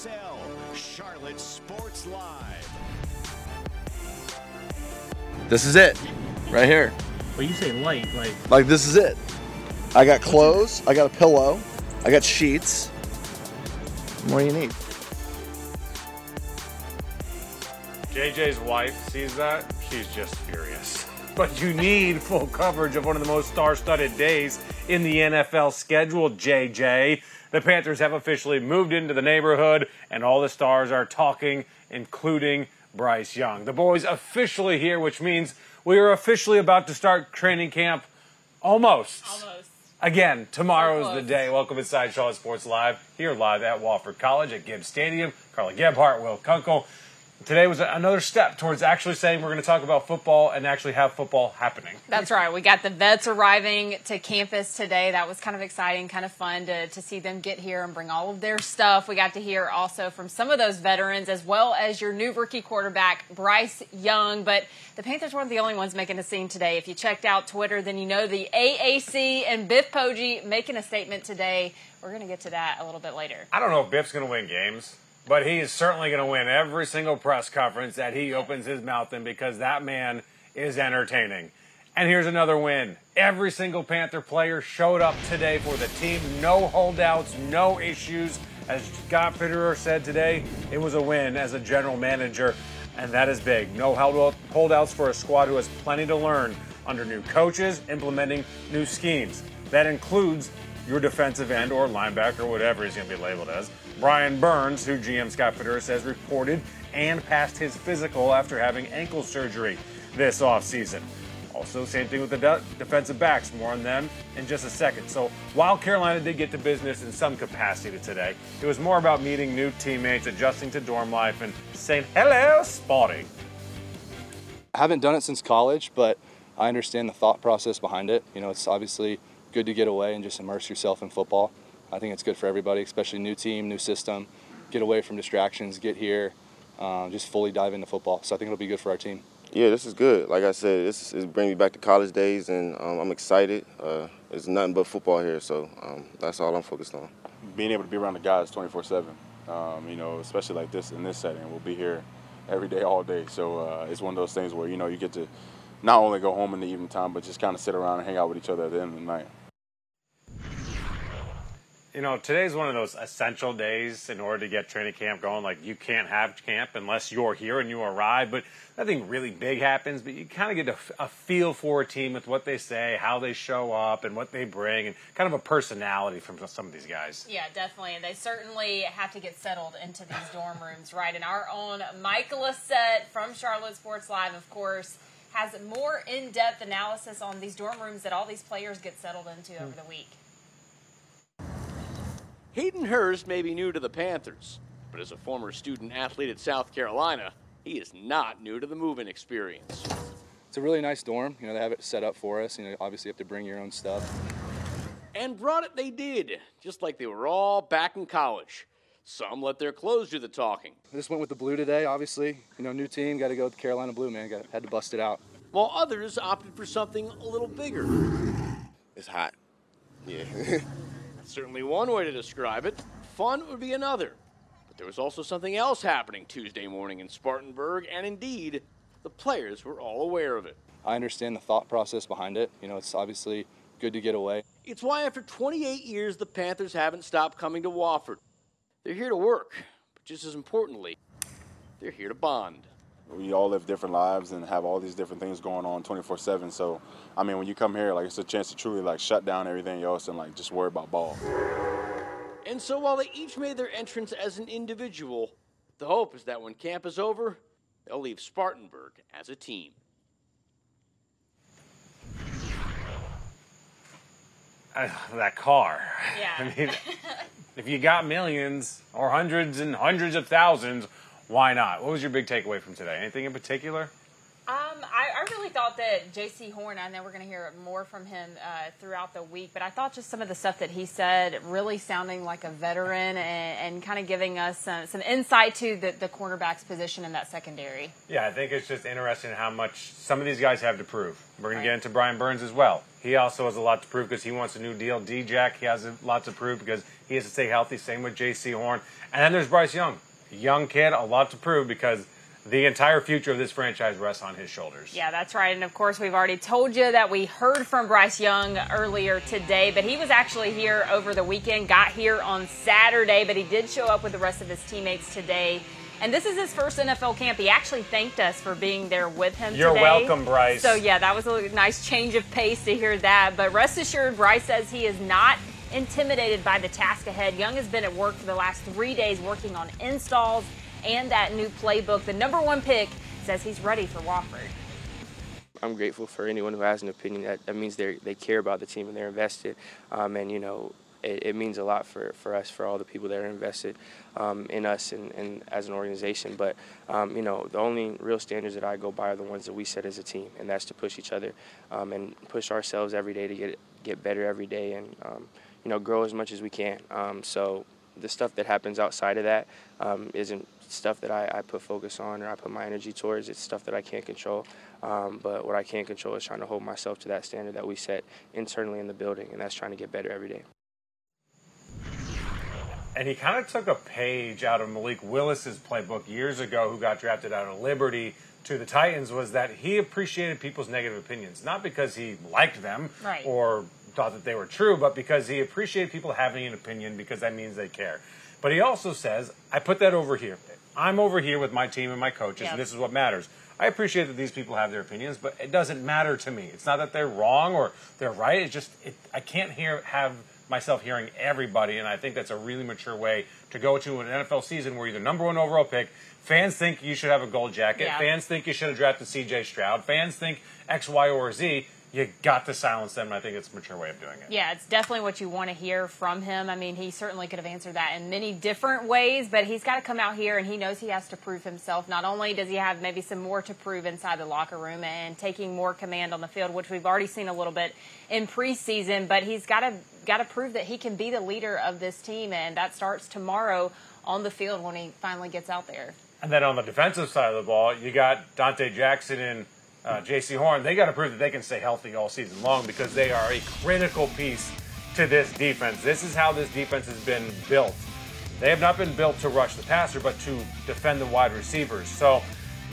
CSL, Charlotte Sports Live. This is it, right here. Well, you say light, like Like this is it. I got clothes. I got a pillow. I got sheets. What do you need? JJ's wife sees that, she's just furious. But you need full coverage of one of the most star studded days in the NFL schedule, JJ. The Panthers have officially moved into the neighborhood, and all the stars are talking, including Bryce Young. The boys officially here, which means we are officially about to start training camp almost. Almost. Again, tomorrow is the day. Welcome inside Charlotte Sports Live, here live at Wofford College at Gibbs Stadium. Carla Gebhardt, Will Kunkel. Today was another step towards actually saying we're going to talk about football and actually have football happening. That's right. We got the vets arriving to campus today. That was kind of exciting, kind of fun to, to see them get here and bring all of their stuff. We got to hear also from some of those veterans as well as your new rookie quarterback, Bryce Young. But the Panthers weren't the only ones making a scene today. If you checked out Twitter, then you know the AAC and Biff Poggi making a statement today. We're going to get to that a little bit later. I don't know if Biff's going to win games, but he is certainly going to win every single press conference that he opens his mouth in because that man is entertaining. And here's another win. Every single Panther player showed up today for the team. No holdouts, no issues. As Scott Fitterer said today, it was a win as a general manager, and that is big. No holdouts for a squad who has plenty to learn under new coaches, implementing new schemes. That includes your defensive end or linebacker, whatever he's going to be labeled as. Brian Burns, who GM Scott Fitterer says reported and passed his physical after having ankle surgery this offseason. Also, same thing with the de- defensive backs. More on them in just a second. So, while Carolina did get to business in some capacity today, it was more about meeting new teammates, adjusting to dorm life, and saying hello, Spotty. I haven't done it since college, but I understand the thought process behind it. You know, it's obviously good to get away and just immerse yourself in football. I think it's good for everybody, especially new team, new system. Get away from distractions, get here, um, just fully dive into football. So I think it'll be good for our team. Yeah, this is good. Like I said, this is bringing me back to college days, and um, I'm excited. Uh, it's nothing but football here, so um, that's all I'm focused on. being able to be around the guys 24/7. Um, you know, especially like this in this setting, we'll be here every day, all day. So uh, it's one of those things where you know you get to not only go home in the evening time, but just kind of sit around and hang out with each other at the end of the night. You know, today's one of those essential days in order to get training camp going. Like, you can't have camp unless you're here and you arrive, but nothing really big happens. But you kind of get a, a feel for a team with what they say, how they show up, and what they bring, and kind of a personality from some of these guys. Yeah, definitely. And they certainly have to get settled into these dorm rooms, right? And our own Mike Lissette from Charlotte Sports Live, of course, has more in depth analysis on these dorm rooms that all these players get settled into over the week. Hayden Hurst may be new to the Panthers, but as a former student athlete at South Carolina, he is not new to the moving experience. It's a really nice dorm. You know, they have it set up for us. You know, obviously you have to bring your own stuff. And brought it they did, just like they were all back in college. Some let their clothes do the talking, I just went with the blue today, obviously. You know, new team, got to go with the Carolina blue, man. Got, had to bust it out. while others opted for something a little bigger. It's hot. Yeah. That's certainly one way to describe it. Fun would be another. But there was also something else happening Tuesday morning in Spartanburg, and indeed, the players were all aware of it. I understand the thought process behind it. You know, it's obviously good to get away. It's why after 28 years, the Panthers haven't stopped coming to Wofford. They're here to work, but just as importantly, they're here to bond. We all live different lives and have all these different things going on 24/7. So, I mean, when you come here, like it's a chance to truly like shut down everything else and like just worry about ball. And so while they each made their entrance as an individual, the hope is that when camp is over, they'll leave Spartanburg as a team. Uh, that car. Yeah. I mean, if you got millions or hundreds and hundreds of thousands, why not? What was your big takeaway from today? Anything in particular? Um, I, I really thought that Jaycee Horn, I know we're going to hear more from him uh, throughout the week, but I thought just some of the stuff that he said really sounding like a veteran and, and kind of giving us some, some insight to the, the cornerback's position in that secondary. Yeah, I think it's just interesting how much some of these guys have to prove. We're going to get into Brian Burns as well. He also has a lot to prove because he wants a new deal. D-Jack, he has a lot to prove because he has to stay healthy. Same with Jaycee Horn. And then there's Bryce Young. Young kid, a lot to prove because the entire future of this franchise rests on his shoulders. Yeah, that's right. And of course, we've already told you that we heard from Bryce Young earlier today, but he was actually here over the weekend, got here on Saturday, but he did show up with the rest of his teammates today. And this is his first NFL camp. He actually thanked us for being there with him You're today. welcome, Bryce. So, yeah, that was a nice change of pace to hear that. But rest assured, Bryce says he is not intimidated by the task ahead. Young has been at work for the last three days working on installs and that new playbook. The number one pick says he's ready for Wofford. I'm grateful for anyone who has an opinion. That, that means they they care about the team and they're invested. Um, and you know, it, it, means a lot for, for us, for all the people that are invested um, in us and, and, as an organization. But um, you know, the only real standards that I go by are the ones that we set as a team, and that's to push each other um, and push ourselves every day to get get better every day and um, you know grow as much as we can. Um, so the stuff that happens outside of that um, not stuff that I, I, put focus on or I put my energy towards. It's stuff that I can't control. Um, but what I can control is trying to hold myself to that standard that we set internally in the building, and that's trying to get better every day. And he kind of took a page out of Malik Willis's playbook years ago, who got drafted out of Liberty to the Titans, was that he appreciated people's negative opinions, not because he liked them right. or thought that they were true, but because he appreciated people having an opinion because that means they care. But he also says, I put that over here. I'm over here with my team and my coaches, yep. and this is what matters. I appreciate that these people have their opinions, but it doesn't matter to me. It's not that they're wrong or they're right. It's just it, I can't hear have myself hearing everybody, and I think that's a really mature way to go to an NFL season where you're the number one overall pick. Fans think you should have a gold jacket. Yeah. Fans think you should have drafted C.J. Stroud. Fans think X, Y, or Z you got to silence them. And I think it's a mature way of doing it. Yeah, it's definitely what you want to hear from him. I mean, he certainly could have answered that in many different ways, but he's got to come out here and he knows he has to prove himself. Not only does he have maybe some more to prove inside the locker room and taking more command on the field, which we've already seen a little bit in preseason, but he's got to got to prove that he can be the leader of this team, and that starts tomorrow on the field when he finally gets out there. And then on the defensive side of the ball, you got Donte Jackson and uh, Jaycee Horn, they got to prove that they can stay healthy all season long because they are a critical piece to this defense. This is how this defense has been built. They have not been built to rush the passer, but to defend the wide receivers. So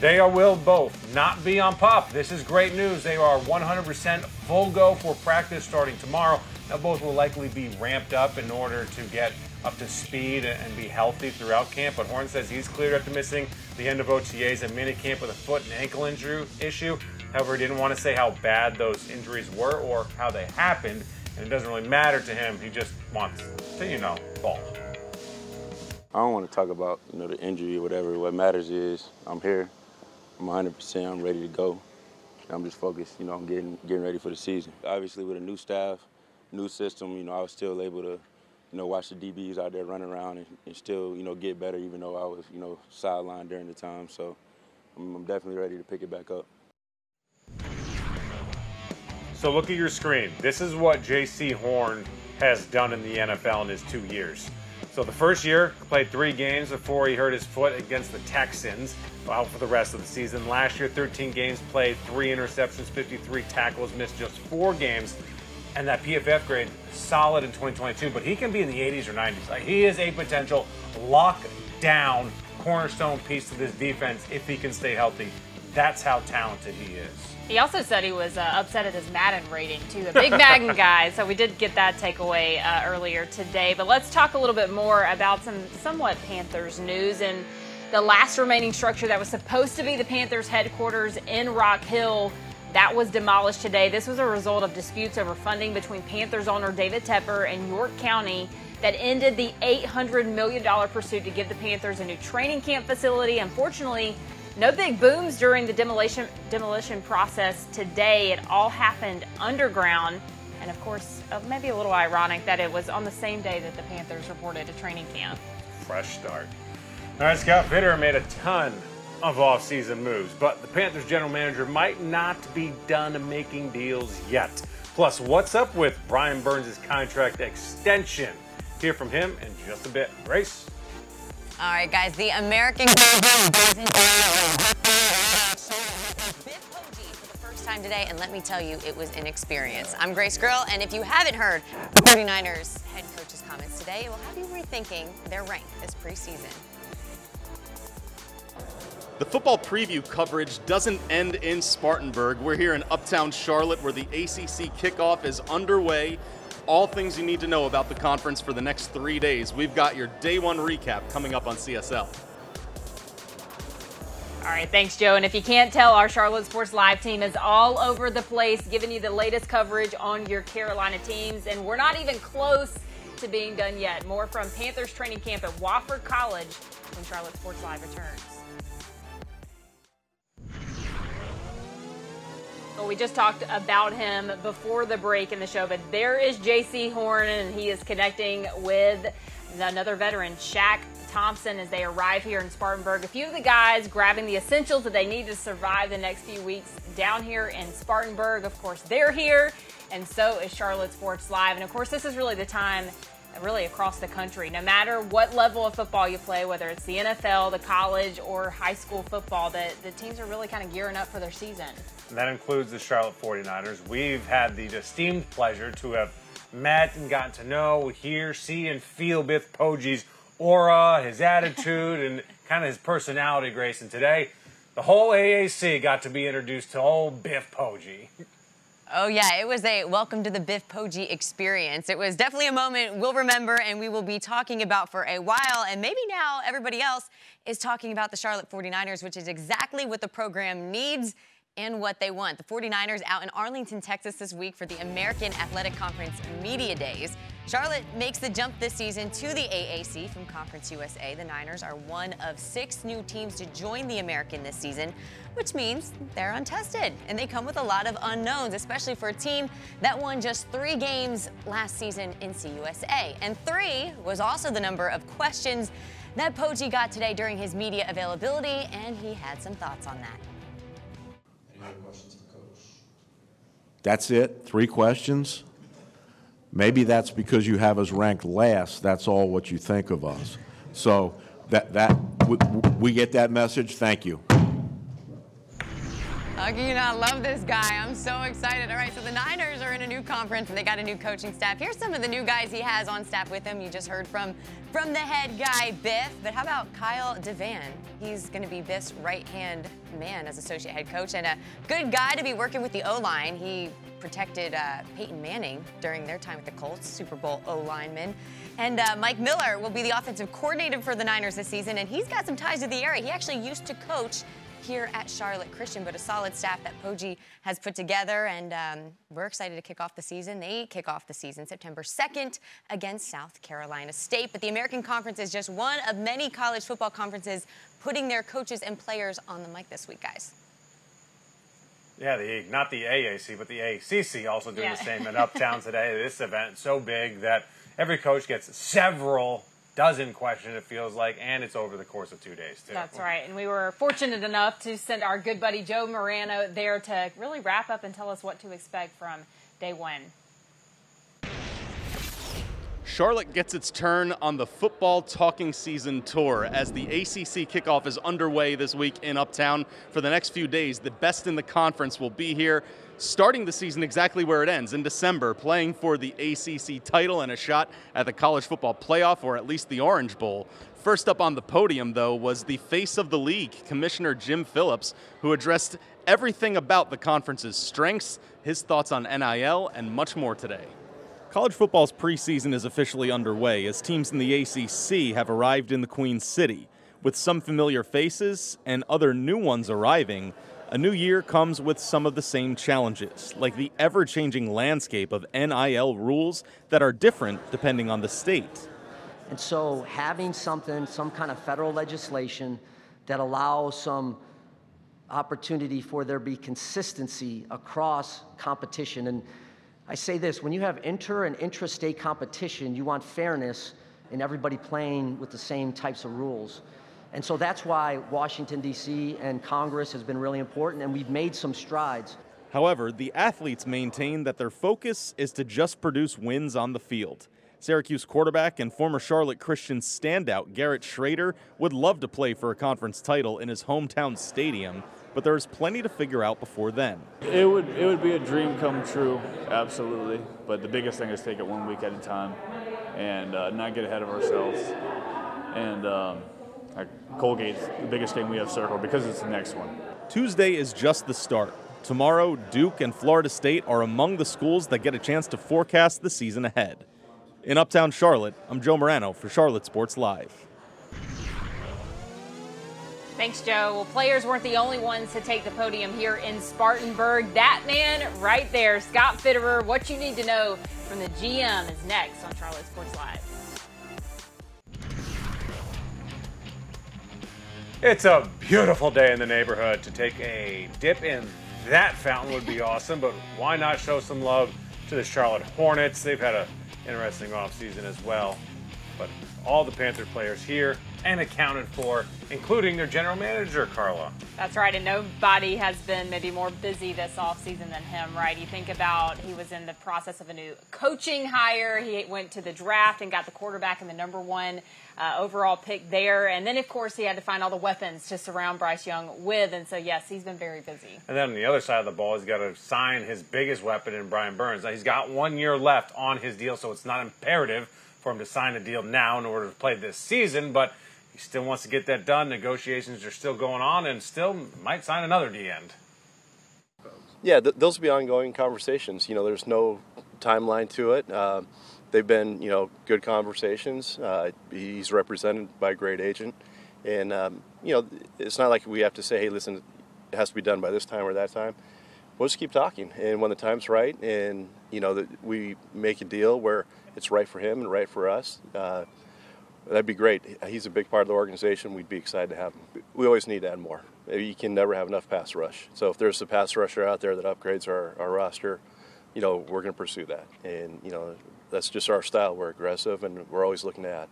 they are, will both not be on PUP. This is great news. They are 100% full go for practice starting tomorrow. Both will likely be ramped up in order to get up to speed and be healthy throughout camp. But Horn says he's cleared after missing the end of OTAs and minicamp with a foot and ankle injury issue. However, he didn't want to say how bad those injuries were or how they happened, and it doesn't really matter to him. He just wants to, you know, ball. I don't want to talk about, you know, the injury or whatever. What matters is I'm here. I'm 100%. I'm ready to go. I'm just focused, you know, on getting getting ready for the season. Obviously, with a new staff, new system, you know, I was still able to you know, watch the DBs out there run around and, and, still, you know, get better even though I was, you know, sidelined during the time. So I'm, I'm definitely ready to pick it back up. So look at your screen. This is what Jaycee Horn has done in the NFL in his two years. So the first year, played three games before he hurt his foot against the Texans, out for the rest of the season. Last year, 13 games played, three interceptions, 53 tackles, missed just four games and that PFF grade solid in 2022, but he can be in the 80s or 90s. Like he is a potential lockdown cornerstone piece to this defense if he can stay healthy. That's how talented he is. He also said he was uh, upset at his Madden rating too, a big Madden guy. So we did get that takeaway uh, earlier today. But let's talk a little bit more about some somewhat Panthers news and the last remaining structure that was supposed to be the Panthers headquarters in Rock Hill that was demolished today. This was a result of disputes over funding between Panthers owner David Tepper and York County that ended the $800 million pursuit to give the Panthers a new training camp facility. Unfortunately, no big booms during the demolition demolition process today. It all happened underground. And of course, uh, maybe a little ironic that it was on the same day that the Panthers reported a training camp. Fresh start. All right, Scott Fitterer made a ton of offseason moves, but the Panthers general manager might not be done making deals yet. Plus, what's up with Brian Burns' contract extension? Hear from him in just a bit. Grace. All right, guys, the American time today, and let me tell you, it was an experience. I'm Grace Grill, and if you haven't heard the 49ers head coach's comments today, it will have you rethinking their rank this preseason. The football preview coverage doesn't end in Spartanburg. We're here in Uptown Charlotte where the ACC kickoff is underway. All things you need to know about the conference for the next three days. We've got your day one recap coming up on CSL. All right, thanks, Joe. And if you can't tell, our Charlotte Sports Live team is all over the place, giving you the latest coverage on your Carolina teams. And we're not even close to being done yet. More from Panthers training camp at Wofford College when Charlotte Sports Live returns. Well, we just talked about him before the break in the show, but there is Jaycee Horn, and he is connecting with another veteran, Shaq Thompson, as they arrive here in Spartanburg. A few of the guys grabbing the essentials that they need to survive the next few weeks down here in Spartanburg. Of course, they're here, and so is Charlotte Sports Live. And of course, this is really the time really across the country. No matter what level of football you play, whether it's the NFL, the college, or high school football, the, the teams are really kind of gearing up for their season. And that includes the Charlotte 49ers. We've had the esteemed pleasure to have met and gotten to know, hear, see, and feel Biff Poggi's aura, his attitude, and kind of his personality, Grayson. Today, the whole AAC got to be introduced to old Biff Poggi. Oh, yeah, it was a welcome to the Biff Poggi experience. It was definitely a moment we'll remember and we will be talking about for a while. And maybe now everybody else is talking about the Charlotte 49ers, which is exactly what the program needs and what they want. The 49ers out in Arlington, Texas this week for the American Athletic Conference Media Days. Charlotte makes the jump this season to the AAC from Conference USA. The Niners are one of six new teams to join the American this season, which means they're untested. And they come with a lot of unknowns, especially for a team that won just three games last season in CUSA. And three was also the number of questions that Poggi got today during his media availability, and he had some thoughts on that. That's it? Three questions? Maybe that's because you have us ranked last. That's all what you think of us. So that, that we get that message. Thank you. How can you not love this guy? I'm so excited. All right, so the Niners are in a new conference and they got a new coaching staff. Here's some of the new guys he has on staff with him. You just heard from from the head guy, Biff. But how about Kyle DeVan? He's going to be Biff's right-hand man as associate head coach and a good guy to be working with the O-line. He protected uh, Peyton Manning during their time with the Colts, Super Bowl O lineman. And uh, Mike Miller will be the offensive coordinator for the Niners this season, and he's got some ties to the area. He actually used to coach here at Charlotte Christian, but a solid staff that Poggi has put together, and um, we're excited to kick off the season. They kick off the season September 2nd against South Carolina State, but the American Conference is just one of many college football conferences putting their coaches and players on the mic this week, guys. Yeah, the not the AAC, but the ACC also doing yeah. the same in Uptown today. This event so big that every coach gets several dozen questions, it feels like, and it's over the course of two days, too. That's right. And we were fortunate enough to send our good buddy Joe Morano there to really wrap up and tell us what to expect from day one. Charlotte gets its turn on the football talking season tour as the ACC kickoff is underway this week in Uptown. For the next few days, the best in the conference will be here starting the season exactly where it ends in December, playing for the ACC title and a shot at the college football playoff or at least the Orange Bowl. First up on the podium, though, was the face of the league, Commissioner Jim Phillips, who addressed everything about the conference's strengths, his thoughts on NIL, and much more today. College football's preseason is officially underway as teams in the ACC have arrived in the Queen City. With some familiar faces and other new ones arriving, a new year comes with some of the same challenges, like the ever changing landscape of NIL rules that are different depending on the state. And so, having something, some kind of federal legislation that allows some opportunity for there be consistency across competition. And I say this when you have inter and intrastate competition, you want fairness in everybody playing with the same types of rules. And so that's why Washington, D.C. and Congress has been really important, and we've made some strides. However, the athletes maintain that their focus is to just produce wins on the field. Syracuse quarterback and former Charlotte Christian standout Garrett Shrader would love to play for a conference title in his hometown stadium, but there is plenty to figure out before then. It would it would be a dream come true, absolutely. But the biggest thing is take it one week at a time, and uh, not get ahead of ourselves. And um, Colgate's the biggest game we have circled because it's the next one. Tuesday is just the start. Tomorrow, Duke and Florida State are among the schools that get a chance to forecast the season ahead. In Uptown Charlotte, I'm Joe Morano for Charlotte Sports Live. Thanks, Joe. Well, players weren't the only ones to take the podium here in Spartanburg. That man right there, Scott Fitterer. What you need to know from the GM is next on Charlotte Sports Live. It's a beautiful day in the neighborhood. To take a dip in that fountain would be awesome, but why not show some love to the Charlotte Hornets? They've had an interesting offseason as well. But all the Panther players here and accounted for, including their general manager, Carla. That's right, and nobody has been maybe more busy this offseason than him, right? You think about he was in the process of a new coaching hire. He went to the draft and got the quarterback in the number one uh, overall pick there. And then, of course, he had to find all the weapons to surround Bryce Young with. And so, yes, he's been very busy. And then on the other side of the ball, he's got to sign his biggest weapon in Brian Burns. Now, he's got one year left on his deal, so it's not imperative for him to sign a deal now in order to play this season, but he still wants to get that done. Negotiations are still going on and still might sign another D end. Yeah, th- those will be ongoing conversations. You know, there's no timeline to it. Uh, they've been, you know, good conversations. Uh, he's represented by a great agent, and um, you know, it's not like we have to say, "Hey, listen, it has to be done by this time or that time." We'll just keep talking, and when the time's right, and you know, that we make a deal where it's right for him and right for us. Uh, that'd be great. He's a big part of the organization. We'd be excited to have him. We always need to add more. You can never have enough pass rush. So if there's a pass rusher out there that upgrades our, our roster, you know, we're going to pursue that. And, you know, that's just our style. We're aggressive and we're always looking add.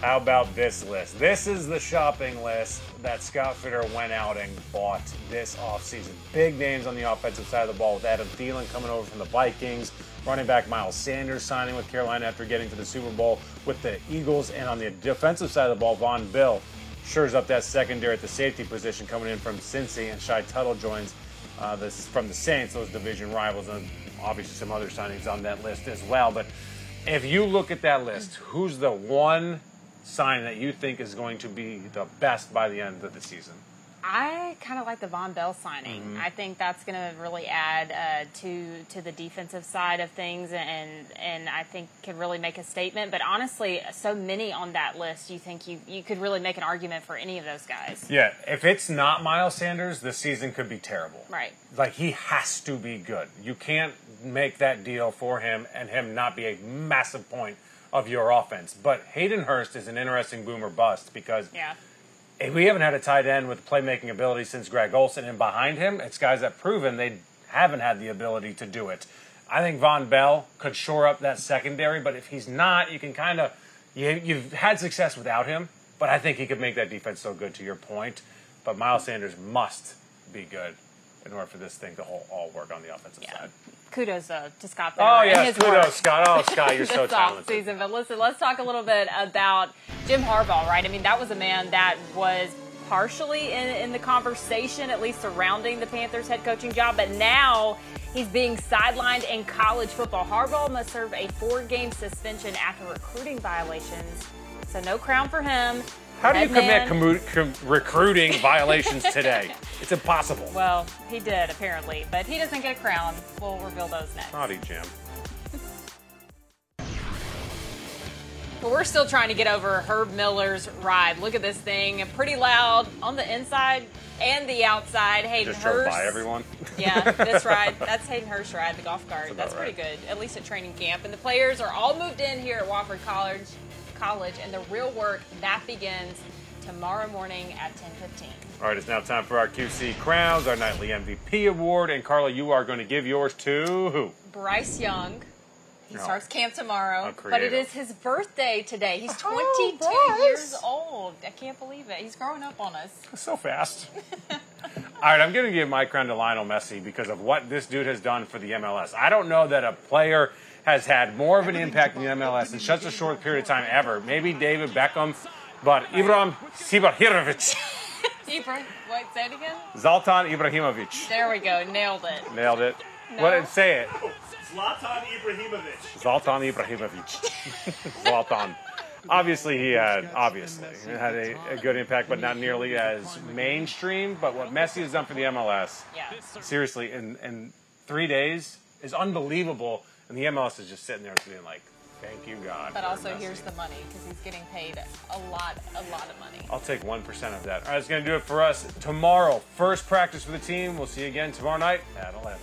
How about this list? This is the shopping list that Scott Fitterer went out and bought this offseason. Big names on the offensive side of the ball with Adam Thielen coming over from the Vikings, running back Miles Sanders signing with Carolina after getting to the Super Bowl with the Eagles, and on the defensive side of the ball, Vonn Bell shores up that secondary at the safety position coming in from Cincy, and Shy Tuttle joins uh, this from the Saints, those division rivals, and obviously some other signings on that list as well. But if you look at that list, who's the one sign that you think is going to be the best by the end of the season? I kind of like the Vonn Bell signing. Mhm. I think that's going to really add uh, to to the defensive side of things, and and I think could really make a statement. But honestly, so many on that list, you think you you could really make an argument for any of those guys, Yeah, if it's not Miles Sanders, the season could be terrible. right? Like he has to be good. You can't make that deal for him and him not be a massive point of your offense. But Hayden Hurst is an interesting boomer bust because Yeah. We haven't had a tight end with playmaking ability since Greg Olsen, and behind him, it's guys that proven they haven't had the ability to do it. I think Vonn Bell could shore up that secondary, but if he's not, you can kind of you, you've had success without him. But I think he could make that defense so good. To your point, but Miles Sanders must be good in order for this thing to all, all work on the offensive side. Kudos uh, to Scott. Oh, Fitter and yes, his kudos, work Scott. Oh, Scott, you're so talented. Season. But listen, let's talk a little bit about Jim Harbaugh, right? I mean, that was a man that was partially in, in the conversation, at least surrounding the Panthers head coaching job, but now he's being sidelined in college football. Harbaugh must serve a four-game suspension after recruiting violations, so no crown for him. How do you commit com- recruiting violations today? It's impossible. Well, he did apparently, but he doesn't get a crown. We'll reveal those next. Naughty Jim. But we're still trying to get over Herb Miller's ride. Look at this thing. Pretty loud on the inside and the outside. Hayden Just Hurst. by everyone. Yeah, this ride. That's Hayden Hurst ride, the golf cart. That's That's, pretty good, at least at training camp. And the players are all moved in here at Wofford College, College, and the real work that begins tomorrow morning at 10:15. All right, it's now time for our QC Crowns, our nightly MVP award. And Carla, you are going to give yours to who? Bryce Young. He Oh. starts camp tomorrow, but it is his birthday today. He's Oh, 22 Bryce. years old. I can't believe it. He's growing up on us. So fast. All right, I'm going to give my crown to Lionel Messi because of what this dude has done for the MLS. I don't know that a player has had more of an impact in the MLS in such a short period of time ever. Maybe David Beckham But Ibrahim Sibahirovic, Ibra, wait, say it again. Zlatan Ibrahimovic, There we go. Nailed it. nailed it. No. What did say it? Zlatan Ibrahimovic. Zlatan Ibrahimovic. Zlatan. Obviously, he had obviously he had a, a good impact, but not nearly as mainstream. But what Messi has done for the MLS, Yeah. seriously, in in three days is unbelievable. And the MLS is just sitting there being like, "Thank you, God." But also, Messi." here's the money because he's getting paid a lot, a lot of money. I'll take 1% of that. All right, that's going to do it for us tomorrow. First practice for the team. We'll see you again tomorrow night at 11.